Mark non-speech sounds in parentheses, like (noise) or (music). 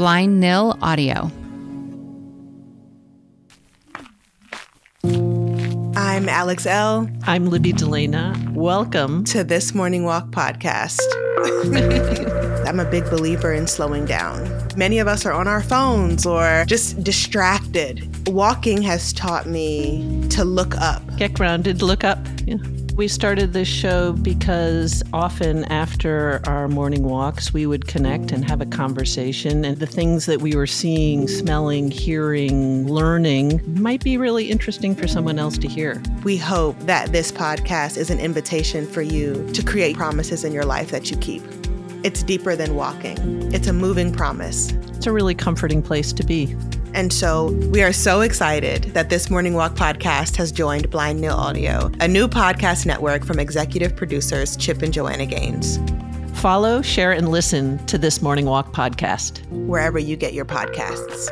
Blind Nil Audio. I'm Alex Elle. I'm Libby DeLana. Welcome to this Morning Walk podcast. (laughs) I'm a big believer in slowing down. Many of us are on our phones or just distracted. Walking has taught me to look up. Get grounded, look up. Yeah. We started this show because often after our morning walks, we would connect and have a conversation. And the things that we were seeing, smelling, hearing, learning might be really interesting for someone else to hear. We hope that this podcast is an invitation for you to create promises in your life that you keep. It's deeper than walking, it's a moving promise. It's a really comforting place to be. And so we are so excited that this Morning Walk podcast has joined Blind Nil Audio, a new podcast network from executive producers Chip and Joanna Gaines. Follow, share, and listen to this Morning Walk podcast wherever you get your podcasts.